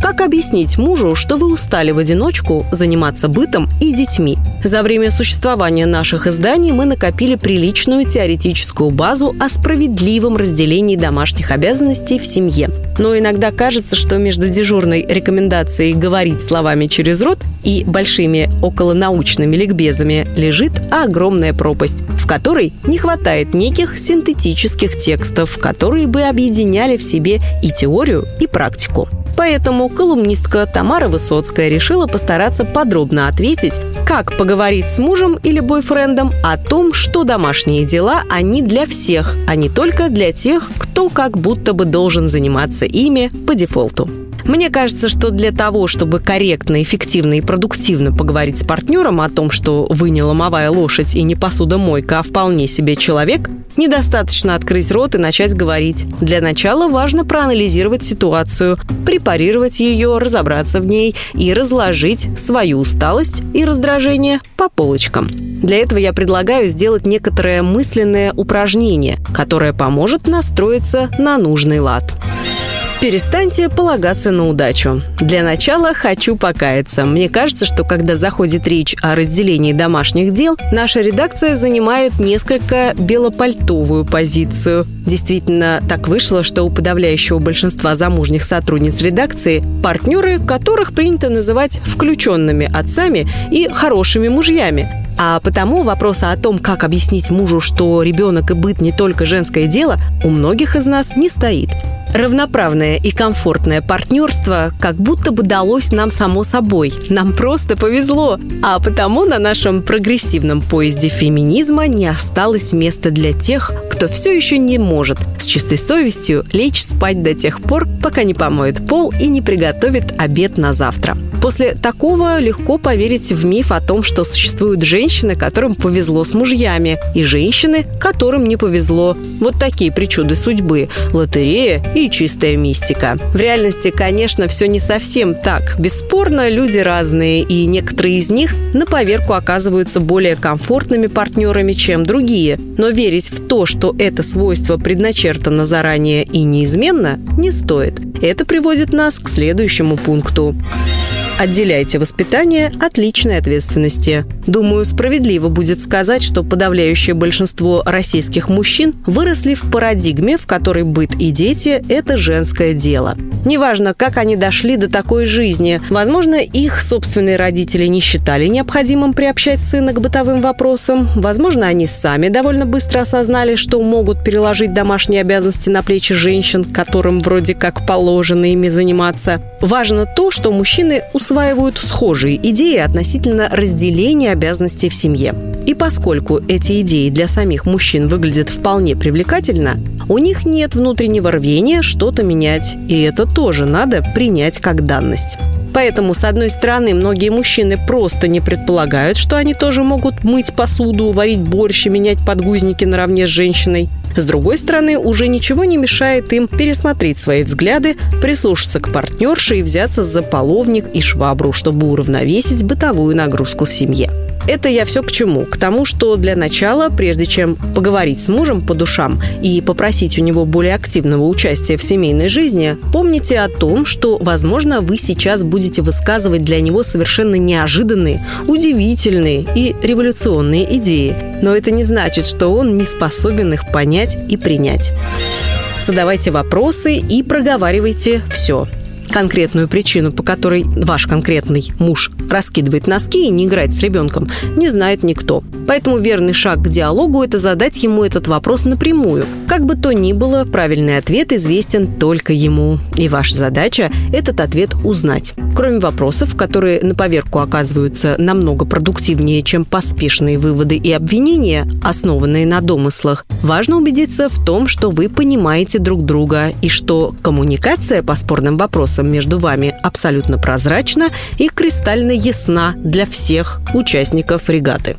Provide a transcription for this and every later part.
как объяснить мужу, что вы устали в одиночку заниматься бытом и детьми? За время существования наших изданий мы накопили приличную теоретическую базу о справедливом разделении домашних обязанностей в семье. Но иногда кажется, что между дежурной рекомендацией говорить словами через рот и большими околонаучными ликбезами лежит огромная пропасть, в которой не хватает неких синтетических текстов, которые бы объединяли в себе и теорию, и практику. Поэтому колумнистка Тамара Высоцкая решила постараться подробно ответить, как поговорить с мужем или бойфрендом о том, что домашние дела, они для всех, а не только для тех, кто как будто бы должен заниматься ими по дефолту. Мне кажется, что для того, чтобы корректно, эффективно и продуктивно поговорить с партнером о том, что вы не ломовая лошадь и не посудомойка, а вполне себе человек, недостаточно открыть рот и начать говорить. Для начала важно проанализировать ситуацию, препарировать ее, разобраться в ней и разложить свою усталость и раздражение по полочкам. Для этого я предлагаю сделать некоторое мысленное упражнение, которое поможет настроиться на нужный лад. Перестаньте полагаться на удачу. Для начала хочу покаяться. Мне кажется, что когда заходит речь о разделении домашних дел, наша редакция занимает несколько белопальтовую позицию. Действительно, так вышло, что у подавляющего большинства замужних сотрудниц редакции партнеры, которых принято называть включенными отцами и хорошими мужьями. А потому вопроса о том, как объяснить мужу, что ребенок и быт не только женское дело, у многих из нас не стоит. Равноправное и комфортное партнерство как будто бы далось нам само собой. Нам просто повезло. А потому на нашем прогрессивном поезде феминизма не осталось места для тех, кто все еще не может с чистой совестью лечь спать до тех пор, пока не помоет пол и не приготовит обед на завтра. После такого легко поверить в миф о том, что существуют женщины, которым повезло с мужьями, и женщины, которым не повезло. Вот такие причуды судьбы, лотерея и чистая мистика. В реальности, конечно, все не совсем так. Бесспорно, люди разные, и некоторые из них на поверку оказываются более комфортными партнерами, чем другие. Но верить в то, что это свойство предначертано заранее и неизменно, не стоит. Это приводит нас к следующему пункту. Отделяйте воспитание от личной ответственности. Думаю, справедливо будет сказать, что подавляющее большинство российских мужчин выросли в парадигме, в которой быт и дети – это женское дело. Неважно, как они дошли до такой жизни. Возможно, их собственные родители не считали необходимым приобщать сына к бытовым вопросам. Возможно, они сами довольно быстро осознали, что могут переложить домашние обязанности на плечи женщин, которым вроде как положено ими заниматься. Важно то, что мужчины усваивают схожие идеи относительно разделения обязанностей в семье. И поскольку эти идеи для самих мужчин выглядят вполне привлекательно, у них нет внутреннего рвения что-то менять, и это тоже надо принять как данность. Поэтому, с одной стороны, многие мужчины просто не предполагают, что они тоже могут мыть посуду, варить борщ и менять подгузники наравне с женщиной. С другой стороны, уже ничего не мешает им пересмотреть свои взгляды, прислушаться к партнерше и взяться за половник и швабру, чтобы уравновесить бытовую нагрузку в семье. Это я все к чему? К тому, что для начала, прежде чем поговорить с мужем по душам и попросить у него более активного участия в семейной жизни, помните о том, что, возможно, вы сейчас будете высказывать для него совершенно неожиданные, удивительные и революционные идеи. Но это не значит, что он не способен их понять и принять. Задавайте вопросы и проговаривайте все конкретную причину, по которой ваш конкретный муж раскидывает носки и не играет с ребенком, не знает никто. Поэтому верный шаг к диалогу – это задать ему этот вопрос напрямую. Как бы то ни было, правильный ответ известен только ему. И ваша задача – этот ответ узнать. Кроме вопросов, которые на поверку оказываются намного продуктивнее, чем поспешные выводы и обвинения, основанные на домыслах, важно убедиться в том, что вы понимаете друг друга и что коммуникация по спорным вопросам между вами абсолютно прозрачна и кристально ясна для всех участников регаты.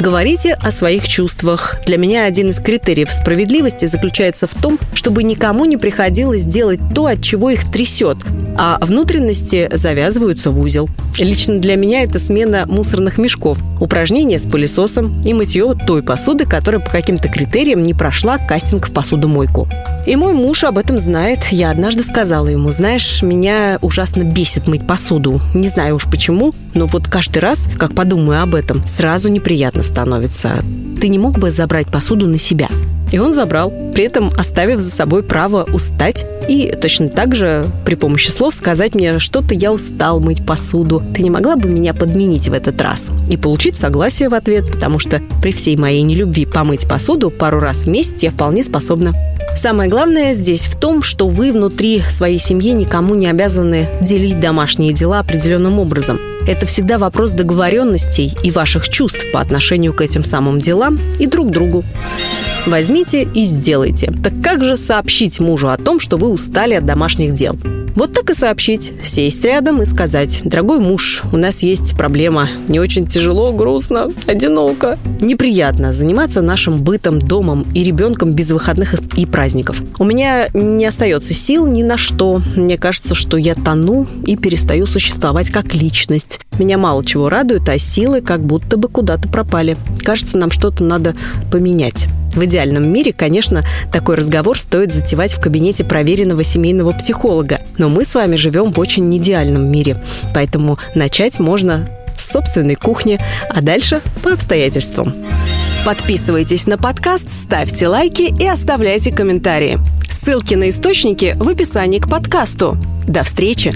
Говорите о своих чувствах. Для меня один из критериев справедливости заключается в том, чтобы никому не приходилось делать то, от чего их трясет, а внутренности завязываются в узел. Лично для меня это смена мусорных мешков, упражнения с пылесосом и мытье той посуды, которая по каким-то критериям не прошла кастинг в посудомойку. И мой муж об этом знает. Я однажды сказала ему, знаешь, меня ужасно бесит мыть посуду. Не знаю уж почему, но вот каждый раз, как подумаю об этом, сразу неприятно становится. Ты не мог бы забрать посуду на себя? И он забрал, при этом оставив за собой право устать и точно так же при помощи слов сказать мне, что-то я устал мыть посуду, ты не могла бы меня подменить в этот раз? И получить согласие в ответ, потому что при всей моей нелюбви помыть посуду пару раз в месяц я вполне способна. Самое главное здесь в том, что вы внутри своей семьи никому не обязаны делить домашние дела определенным образом. Это всегда вопрос договоренностей и ваших чувств по отношению к этим самым делам и друг другу. Возьмите и сделайте. Так как же сообщить мужу о том, что вы устали от домашних дел? Вот так и сообщить, сесть рядом и сказать, дорогой муж, у нас есть проблема, мне очень тяжело, грустно, одиноко. Неприятно заниматься нашим бытом, домом и ребенком без выходных и праздников. У меня не остается сил ни на что. Мне кажется, что я тону и перестаю существовать как личность. Меня мало чего радует, а силы как будто бы куда-то пропали. Кажется, нам что-то надо поменять. В идеальном мире, конечно, такой разговор стоит затевать в кабинете проверенного семейного психолога. Но мы с вами живем в очень неидеальном мире. Поэтому начать можно с собственной кухни, а дальше по обстоятельствам. Подписывайтесь на подкаст, ставьте лайки и оставляйте комментарии. Ссылки на источники в описании к подкасту. До встречи!